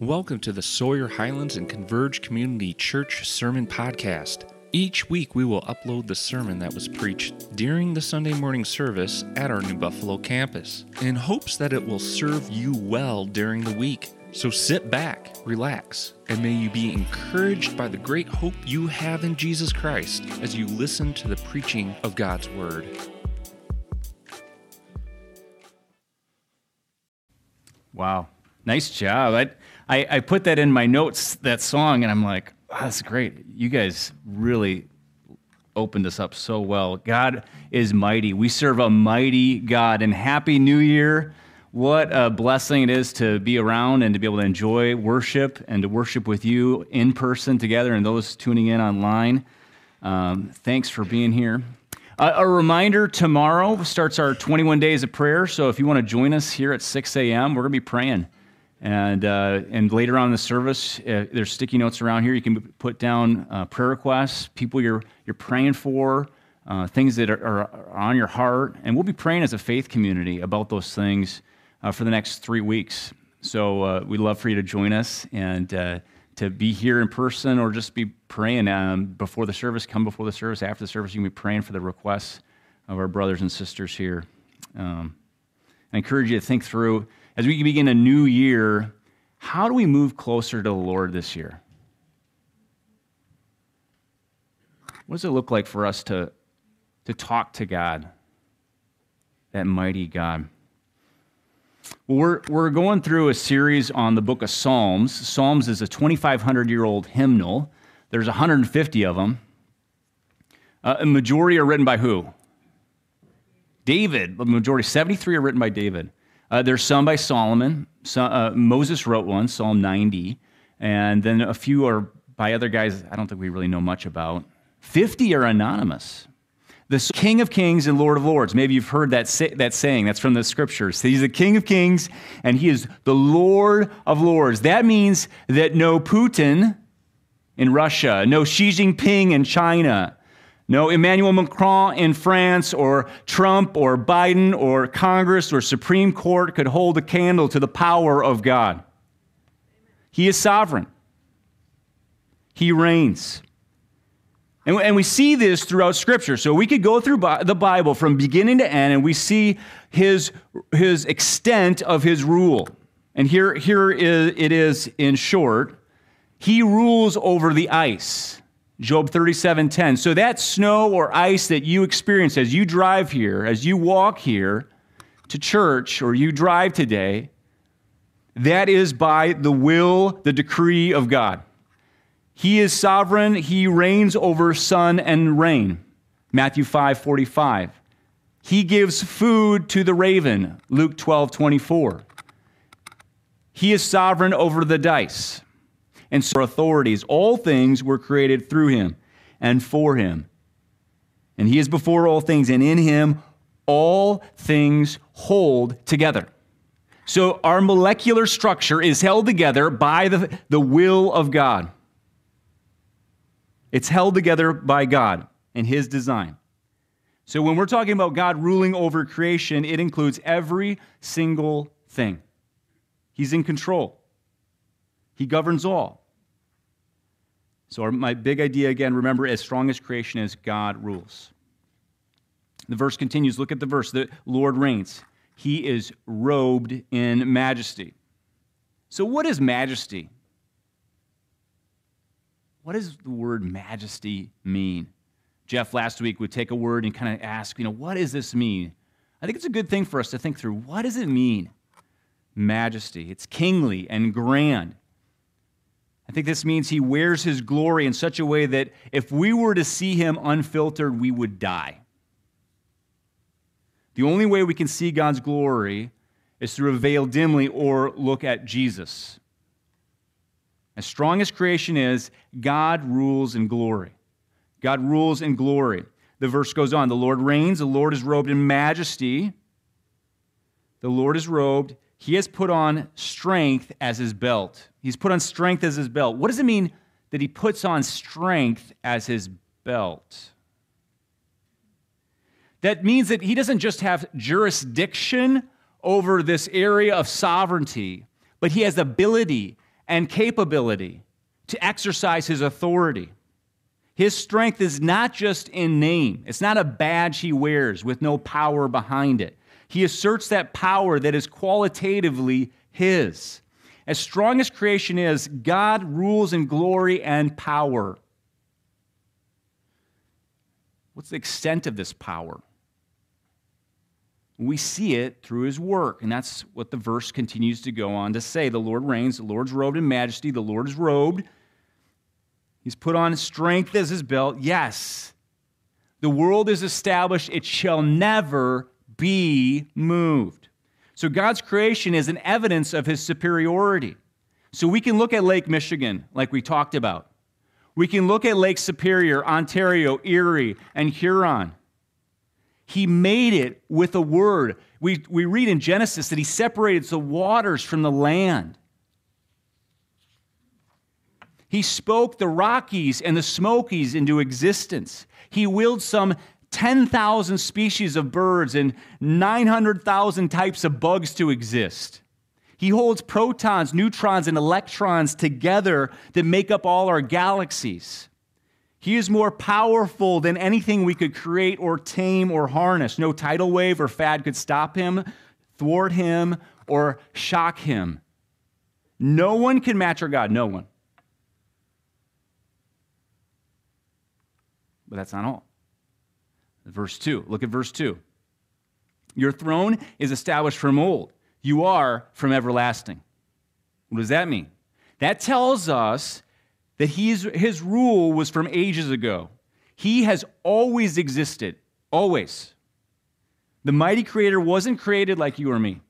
Welcome to the Sawyer Highlands and Converge Community Church Sermon Podcast. Each week we will upload the sermon that was preached during the Sunday morning service at our New Buffalo campus in hopes that it will serve you well during the week. So sit back, relax, and may you be encouraged by the great hope you have in Jesus Christ as you listen to the preaching of God's Word. Wow. Nice job. I, I, I, put that in my notes, that song, and I'm like, oh, that's great. You guys really opened us up so well. God is mighty. We serve a mighty God. And Happy New Year. What a blessing it is to be around and to be able to enjoy worship and to worship with you in person together and those tuning in online. Um, thanks for being here. Uh, a reminder tomorrow starts our 21 days of prayer. So if you want to join us here at 6 a.m., we're going to be praying. And, uh, and later on in the service, uh, there's sticky notes around here. You can put down uh, prayer requests, people you're, you're praying for, uh, things that are, are, on your heart. And we'll be praying as a faith community about those things uh, for the next three weeks. So uh, we'd love for you to join us and to be here in person or just be praying um, before the service, come before the service, after the service. You can be praying for the requests of our brothers and sisters here. Um, I encourage you to think through as we begin a new year, how do we move closer to the Lord this year? What does it look like for us to, to talk to God, that mighty God? Well, we're, we're going through a series on the book of Psalms. Psalms is a 2,500 year old hymnal, there's 150 of them. Uh, a majority are written by who? David. The majority, 73 are written by David. Uh, there's some by Solomon. So, uh, Moses wrote one, Psalm 90, and then a few are by other guys I don't think we really know much about. 50 are anonymous. The King of Kings and Lord of Lords. Maybe you've heard that, say, that saying. That's from the scriptures. He's the King of Kings and he is the Lord of Lords. That means that no Putin in Russia, no Xi Jinping in China, no Emmanuel Macron in France, or Trump, or Biden, or Congress, or Supreme Court could hold a candle to the power of God. He is sovereign, He reigns. And, we see this throughout Scripture. So we could go through the Bible from beginning to end, and we see his, his extent of his rule. And here, here is, it is in short He rules over the ice. Job 37:10. So that snow or ice that you experience as you drive here, as you walk here to church or you drive today, that is by the will, the decree of God. He is sovereign, he reigns over sun and rain. Matthew 5:45. He gives food to the raven. Luke 12:24. He is sovereign over the dice and so authorities. All things were created through him and for him. And he is before all things, and in him all things hold together. So our molecular structure is held together by the, the will of God. It's held together by God and his design. So when we're talking about God ruling over creation, it includes every single thing. He's in control. He governs all. So, our, my big idea again remember, as strong as creation is, God rules. The verse continues. Look at the verse. The Lord reigns. He is robed in majesty. So, what is majesty? What does the word majesty mean? Jeff last week would take a word and kind of ask, you know, what does this mean? I think it's a good thing for us to think through. What does it mean? Majesty. It's kingly and grand. I think this means he wears his glory in such a way that if we were to see him unfiltered, we would die. The only way we can see God's glory is through a veil dimly or look at Jesus. As strong as creation is, God rules in glory. God rules in glory. The verse goes on The Lord reigns, the Lord is robed in majesty. The Lord is robed he has put on strength as his belt. He's put on strength as his belt. What does it mean that he puts on strength as his belt? That means that he doesn't just have jurisdiction over this area of sovereignty, but he has ability and capability to exercise his authority. His strength is not just in name, it's not a badge he wears with no power behind it. He asserts that power that is qualitatively his. As strong as creation is, God rules in glory and power. What's the extent of this power? We see it through his work, and that's what the verse continues to go on to say. The Lord reigns, the Lord's robed in majesty, the Lord is robed. He's put on strength as his belt. Yes, the world is established, it shall never be moved. So God's creation is an evidence of his superiority. So we can look at Lake Michigan, like we talked about. We can look at Lake Superior, Ontario, Erie, and Huron. He made it with a word. We, we read in Genesis that he separated the waters from the land. He spoke the Rockies and the Smokies into existence. He willed some 10,000 species of birds and 900,000 types of bugs to exist. He holds protons, neutrons, and electrons together that make up all our galaxies. He is more powerful than anything we could create or tame or harness. No tidal wave or fad could stop him, thwart him, or shock him. No one can match our God. No one. But that's not all. Verse 2. Look at verse 2. Your throne is established from old. You are from everlasting. What does that mean? That tells us that he's, his rule was from ages ago. He has always existed, always. The mighty creator wasn't created like you or me.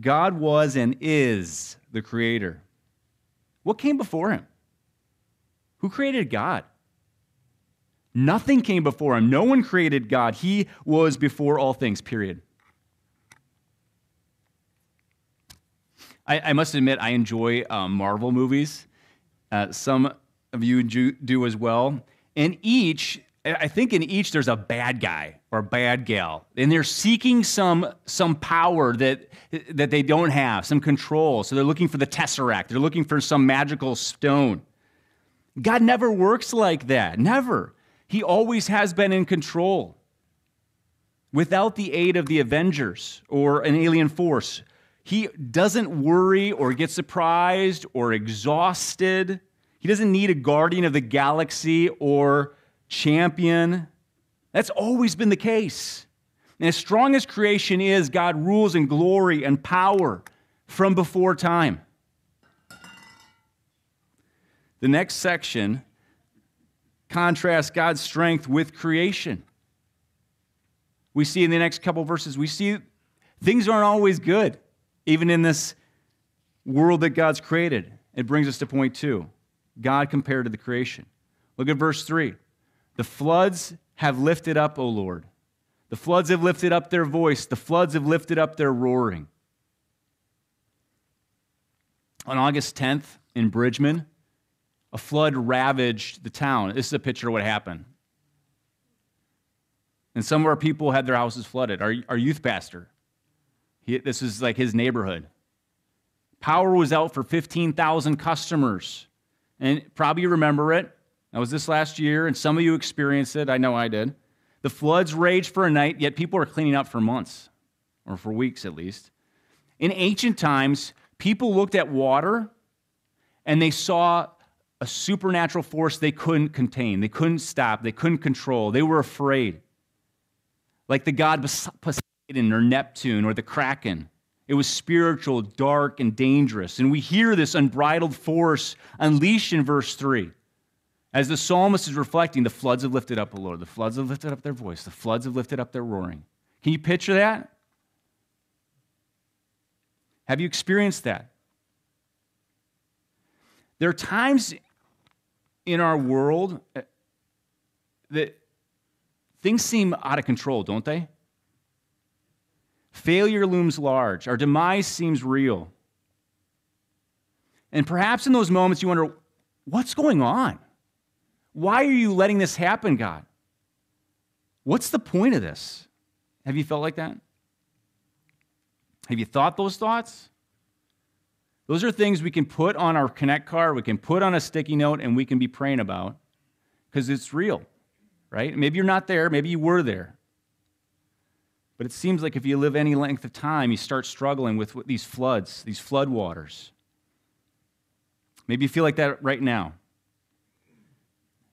God was and is the creator. What came before him? Who created God? Nothing came before him. No one created God. He was before all things, period. I, I must admit, I enjoy um, Marvel movies. Uh, some of you do, do as well. And each, I think in each, there's a bad guy or a bad gal. And they're seeking some, some power that, that they don't have, some control. So they're looking for the Tesseract, they're looking for some magical stone. God never works like that. Never. He always has been in control. Without the aid of the Avengers or an alien force, he doesn't worry or get surprised or exhausted. He doesn't need a guardian of the galaxy or champion. That's always been the case. And as strong as creation is, God rules in glory and power from before time. The next section contrasts God's strength with creation. We see in the next couple verses, we see things aren't always good, even in this world that God's created. It brings us to point two God compared to the creation. Look at verse three. The floods have lifted up, O Lord. The floods have lifted up their voice. The floods have lifted up their roaring. On August 10th in Bridgman, a flood ravaged the town. This is a picture of what happened. And some of our people had their houses flooded. Our, our youth pastor, he, this is like his neighborhood. Power was out for 15,000 customers. And probably remember it. That was this last year, and some of you experienced it. I know I did. The floods raged for a night, yet people are cleaning up for months, or for weeks at least. In ancient times, people looked at water and they saw a supernatural force they couldn't contain, they couldn't stop, they couldn't control. They were afraid. Like the god Poseidon or Neptune or the Kraken. It was spiritual, dark, and dangerous. And we hear this unbridled force unleashed in verse 3. As the psalmist is reflecting, the floods have lifted up, O Lord. The floods have lifted up their voice. The floods have lifted up their roaring. Can you picture that? Have you experienced that? There are times in our world uh, that things seem out of control, don't they? Failure looms large. Our demise seems real. And perhaps in those moments you wonder, what's going on? Why are you letting this happen, God? What's the point of this? Have you felt like that? Have you thought those thoughts? Those are things we can put on our Connect card, we can put on a sticky note, and we can be praying about because it's real, right? Maybe you're not there, maybe you were there. But it seems like if you live any length of time, you start struggling with these floods, these flood waters. Maybe you feel like that right now.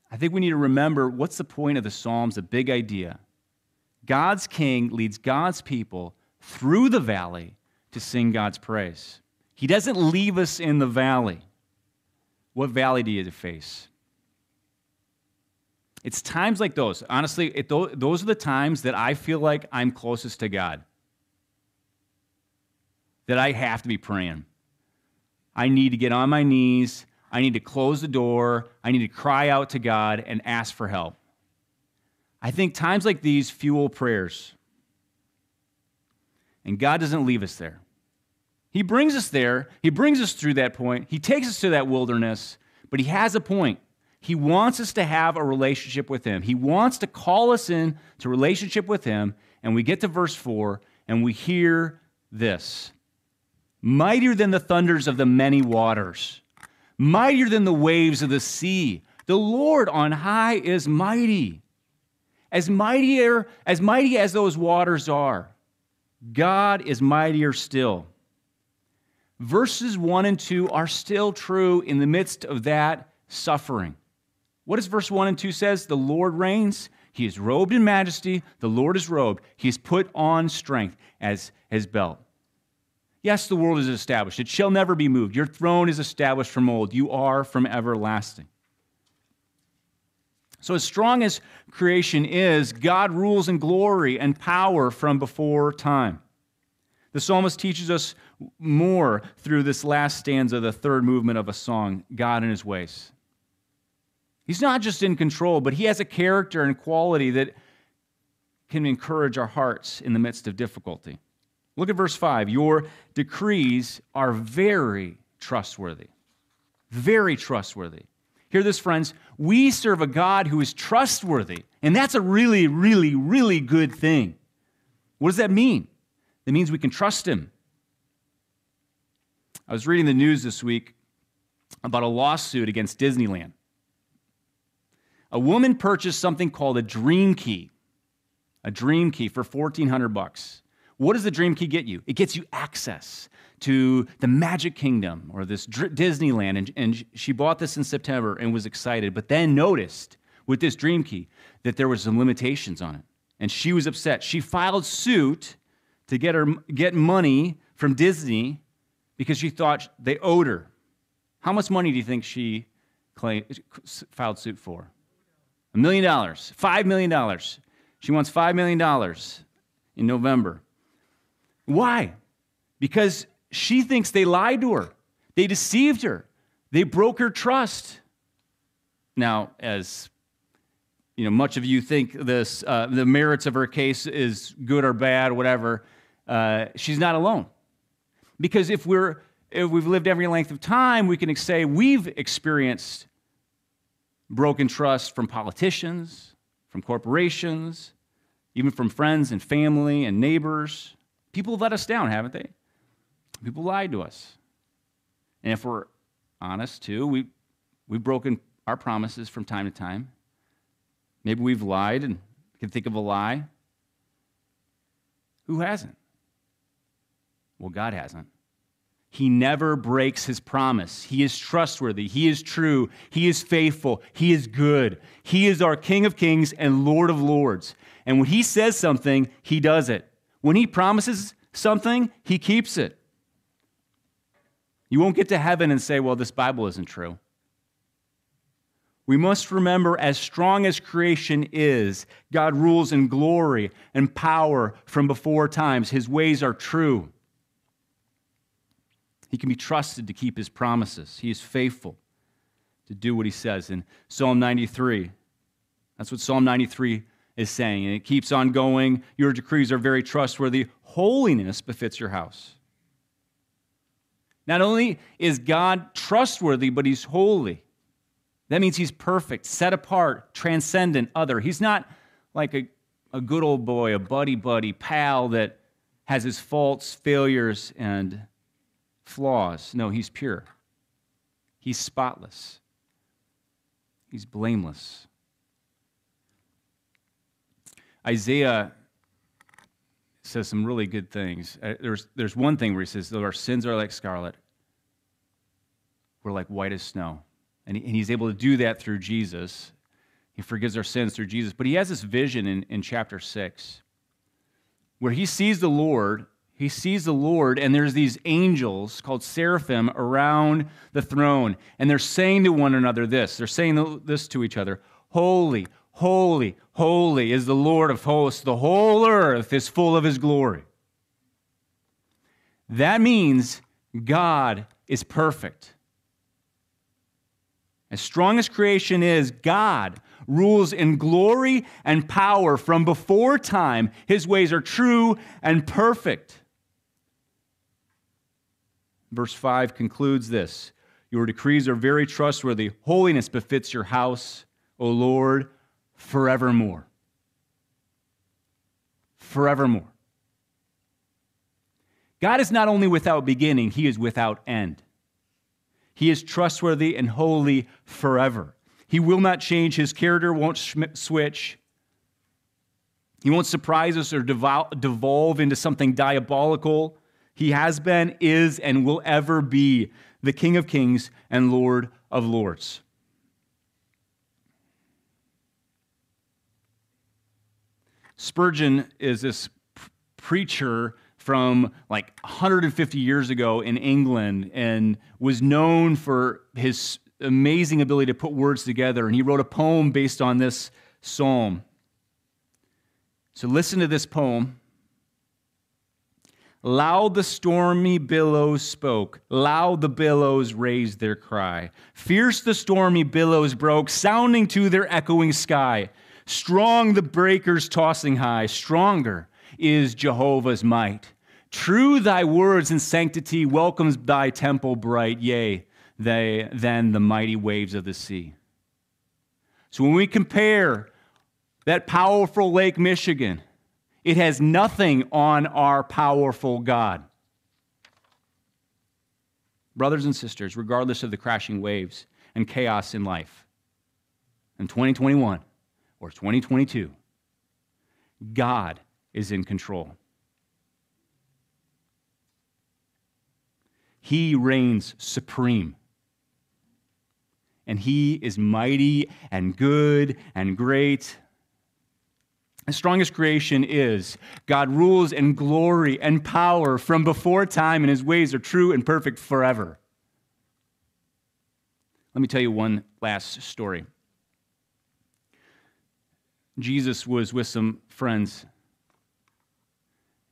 I think we need to remember what's the point of the Psalms, the big idea. God's king leads God's people through the valley to sing God's praise. He doesn't leave us in the valley. What valley do you face? It's times like those. Honestly, it, those are the times that I feel like I'm closest to God. That I have to be praying. I need to get on my knees. I need to close the door. I need to cry out to God and ask for help. I think times like these fuel prayers. And God doesn't leave us there. He brings us there, He brings us through that point, He takes us to that wilderness, but He has a point. He wants us to have a relationship with Him. He wants to call us in to relationship with Him, and we get to verse 4 and we hear this Mightier than the thunders of the many waters, mightier than the waves of the sea. The Lord on high is mighty. As mightier as mighty as those waters are, God is mightier still verses 1 and 2 are still true in the midst of that suffering. What does verse 1 and 2 says? The Lord reigns. He is robed in majesty. The Lord is robed. He put on strength as his belt. Yes, the world is established. It shall never be moved. Your throne is established from old. You are from everlasting. So, as strong as creation is, God rules in glory and power from before time. The psalmist teaches us more through this last stanza, the third movement of a song, God in His ways. He's not just in control, but He has a character and quality that can encourage our hearts in the midst of difficulty. Look at verse 5. Your decrees are very trustworthy. Very trustworthy. Hear this, friends. We serve a God who is trustworthy, and that's a really, really, really good thing. What does that mean? It means we can trust Him. I was reading the news this week about a lawsuit against Disneyland. A woman purchased something called a dream key. A dream key for 1400 bucks. What does the dream key get you? It gets you access to the Magic Kingdom or this Disneyland. And, and she bought this in September and was excited, but then noticed with this dream key that there was some limitations on it. And she was upset. She filed suit to get her get money from Disney because she thought they owed her. How much money do you think she claimed, filed suit for? A million dollars, five million dollars. She wants five million dollars in November. Why? Because she thinks they lied to her, they deceived her, they broke her trust. Now, as you know, much of you think this, uh, the merits of her case is good or bad, whatever. Uh, she's not alone. Because if we're if we've lived every length of time, we can say we've experienced broken trust from politicians, from corporations, even from friends and family and neighbors. People have let us down, haven't they? People lied to us. And if we're honest too, we, we've broken our promises from time to time. Maybe we've lied and can think of a lie. Who hasn't? Well, God hasn't. He never breaks his promise. He is trustworthy. He is true. He is faithful. He is good. He is our King of kings and Lord of lords. And when he says something, he does it. When he promises something, he keeps it. You won't get to heaven and say, well, this Bible isn't true. We must remember, as strong as creation is, God rules in glory and power from before times. His ways are true. He can be trusted to keep his promises. He is faithful to do what he says. In Psalm 93, that's what Psalm 93 is saying. And it keeps on going. Your decrees are very trustworthy. Holiness befits your house. Not only is God trustworthy, but he's holy. That means he's perfect, set apart, transcendent, other. He's not like a, a good old boy, a buddy buddy, pal that has his faults, failures, and flaws. No, he's pure. He's spotless. He's blameless. Isaiah says some really good things. Uh, there's, there's one thing where he says, our sins are like scarlet, we're like white as snow. And, he, and he's able to do that through Jesus. He forgives our sins through Jesus. But he has this vision in, in chapter 6 where he sees the Lord. He sees the Lord, and there's these angels called seraphim around the throne. And they're saying to one another this they're saying this to each other Holy, Holy, holy is the Lord of hosts. The whole earth is full of his glory. That means God is perfect. As strong as creation is, God rules in glory and power from before time. His ways are true and perfect. Verse 5 concludes this Your decrees are very trustworthy. Holiness befits your house, O Lord forevermore. Forevermore. God is not only without beginning, He is without end. He is trustworthy and holy forever. He will not change. His character won't switch. He won't surprise us or devolve into something diabolical. He has been, is, and will ever be the King of kings and Lord of lords. Spurgeon is this preacher from like 150 years ago in England and was known for his amazing ability to put words together. And he wrote a poem based on this psalm. So listen to this poem. Loud the stormy billows spoke, loud the billows raised their cry. Fierce the stormy billows broke, sounding to their echoing sky. Strong the breakers tossing high, stronger is Jehovah's might. True thy words and sanctity welcomes thy temple bright, yea, they, than the mighty waves of the sea. So when we compare that powerful Lake Michigan, it has nothing on our powerful God. Brothers and sisters, regardless of the crashing waves and chaos in life, in 2021, or 2022, God is in control. He reigns supreme. And he is mighty and good and great. The strongest creation is God rules in glory and power from before time, and his ways are true and perfect forever. Let me tell you one last story. Jesus was with some friends,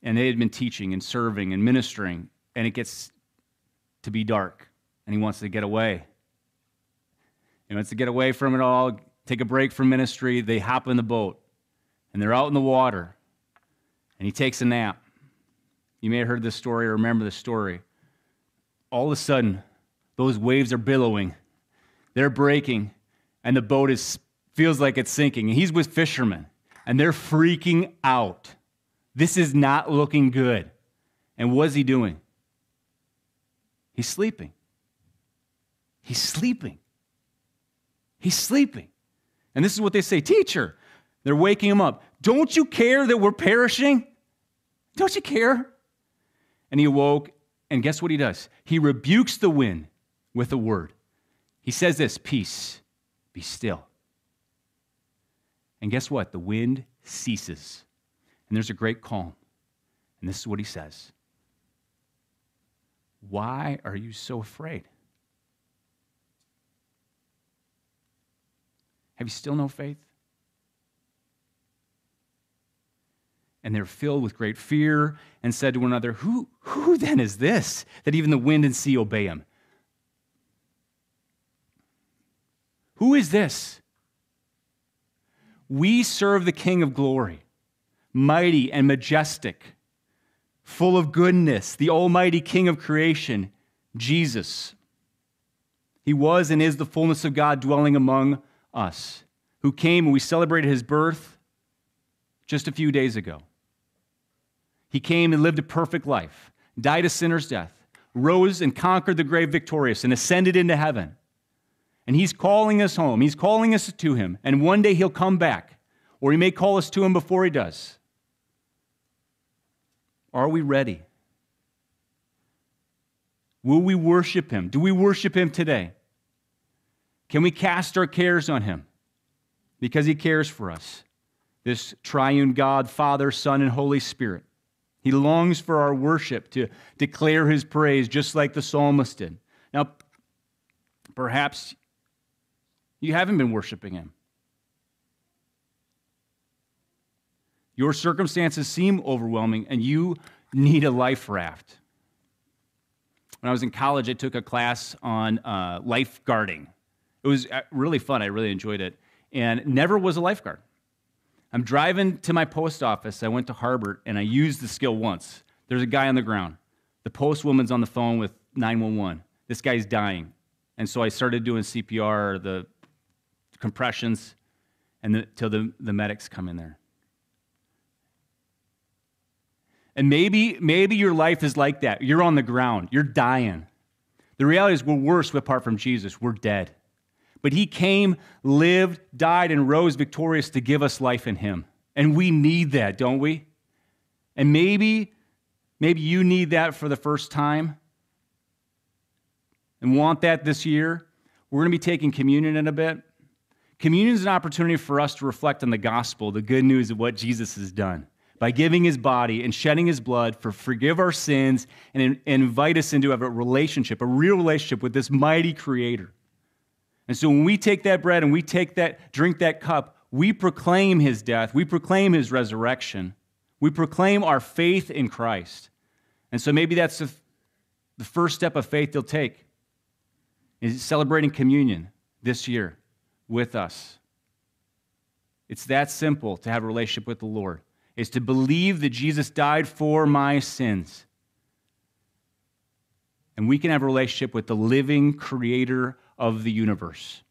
and they had been teaching and serving and ministering, and it gets to be dark, and he wants to get away. He wants to get away from it all, take a break from ministry. They hop in the boat, and they're out in the water, and he takes a nap. You may have heard this story or remember the story. All of a sudden, those waves are billowing, they're breaking, and the boat is feels like it's sinking. And he's with fishermen, and they're freaking out. This is not looking good. And what is he doing? He's sleeping. He's sleeping. He's sleeping. And this is what they say Teacher, they're waking him up. Don't you care that we're perishing? Don't you care? And he awoke, and guess what he does? He rebukes the wind with a word. He says this Peace, be still. And guess what? The wind ceases, and there's a great calm. And this is what he says Why are you so afraid? Have you still no faith? And they're filled with great fear and said to one another, Who, who then is this that even the wind and sea obey him? Who is this we serve the King of glory, mighty and majestic, full of goodness, the Almighty King of creation, Jesus. He was and is the fullness of God dwelling among us, who came and we celebrated his birth just a few days ago. He came and lived a perfect life, died a sinner's death, rose and conquered the grave victorious and ascended into heaven. And he's calling us home. He's calling us to him. And one day he'll come back, or he may call us to him before he does. Are we ready? Will we worship him? Do we worship him today? Can we cast our cares on him? Because he cares for us. This triune God, Father, Son, and Holy Spirit. He longs for our worship to declare his praise, just like the psalmist did. Now, perhaps you haven't been worshiping him. Your circumstances seem overwhelming, and you need a life raft. When I was in college, I took a class on uh, lifeguarding. It was uh, really fun. I really enjoyed it, and never was a lifeguard. I'm driving to my post office. I went to Harbert, and I used the skill once. There's a guy on the ground. The post woman's on the phone with 911. This guy's dying. And so I started doing CPR, the compressions, and the, the, the medics come in there. And maybe, maybe your life is like that. You're on the ground, you're dying. The reality is, we're worse apart from Jesus. We're dead. But he came, lived, died, and rose victorious to give us life in him. And we need that, don't we? And maybe, maybe you need that for the first time and want that this year. We're going to be taking communion in a bit. Communion is an opportunity for us to reflect on the gospel, the good news of what Jesus has done by giving his body and shedding his blood for forgive our sins and, invite us into a relationship, a real relationship with this mighty creator. And so when we take that bread and we take that, drink that cup, we proclaim his death, we proclaim his resurrection, we proclaim our faith in Christ. And so maybe that's the, the first step of faith you'll take is celebrating communion this year with us. It's that simple to have a relationship with the Lord is to believe that Jesus died for my sins. And we can have a relationship with the living creator of the universe.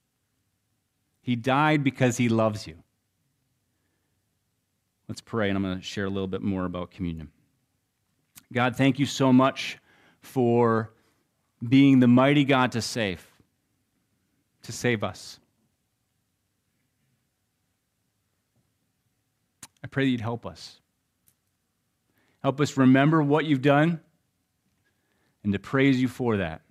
He died because he loves you. Let's pray, and I'm going to share a little bit more about communion. God, thank you so much for being the mighty God to save, to save us. I pray that you'd help us. Help us remember what you've done and to praise you for that.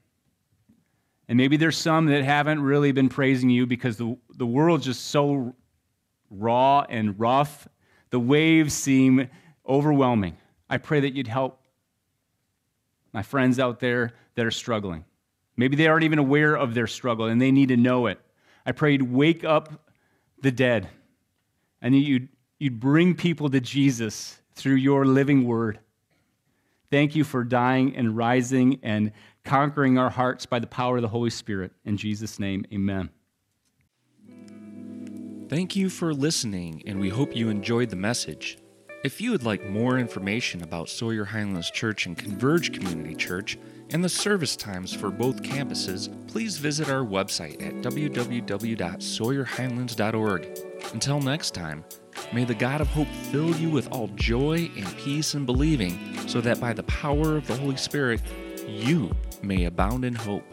And maybe there's some that haven't really been praising you because the, the world's just so raw and rough. The waves seem overwhelming. I pray that you'd help my friends out there that are struggling. Maybe they aren't even aware of their struggle and they need to know it. I pray you'd wake up the dead and you'd you'd bring people to Jesus through your living word. Thank you for dying and rising and conquering our hearts by the power of the Holy Spirit. In Jesus' name, amen. Thank you for listening, and we hope you enjoyed the message. If you would like more information about Sawyer Highlands Church and Converge Community Church and the service times for both campuses, please visit our website at www.sawyerhighlands.org. Until next time, May the God of hope fill you with all joy and peace in believing, so that by the power of the Holy Spirit, you may abound in hope.